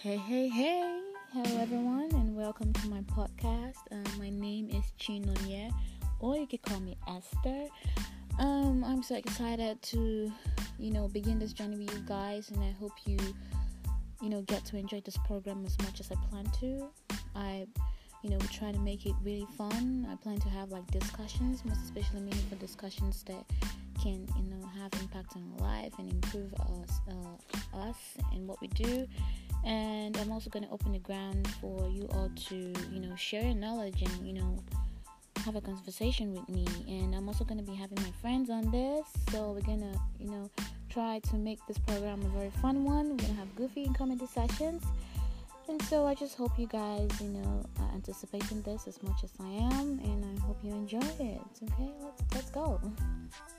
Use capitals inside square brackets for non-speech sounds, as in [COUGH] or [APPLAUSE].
Hey, hey, hey. Hello, everyone, and welcome to my podcast. Uh, my name is Chinonye, or you can call me Esther. Um, I'm so excited to, you know, begin this journey with you guys, and I hope you, you know, get to enjoy this program as much as I plan to. I, you know, try to make it really fun. I plan to have like discussions, most especially meaningful discussions that can, you know, have impact on our life and improve us, uh, us and what we do and I'm also going to open the ground for you all to, you know, share your knowledge and, you know, have a conversation with me. And I'm also going to be having my friends on this, so we're going to, you know, try to make this program a very fun one. We're going to have goofy and comedy sessions. And so I just hope you guys, you know, are anticipating this as much as I am, and I hope you enjoy it. Okay, let's let's go. [LAUGHS]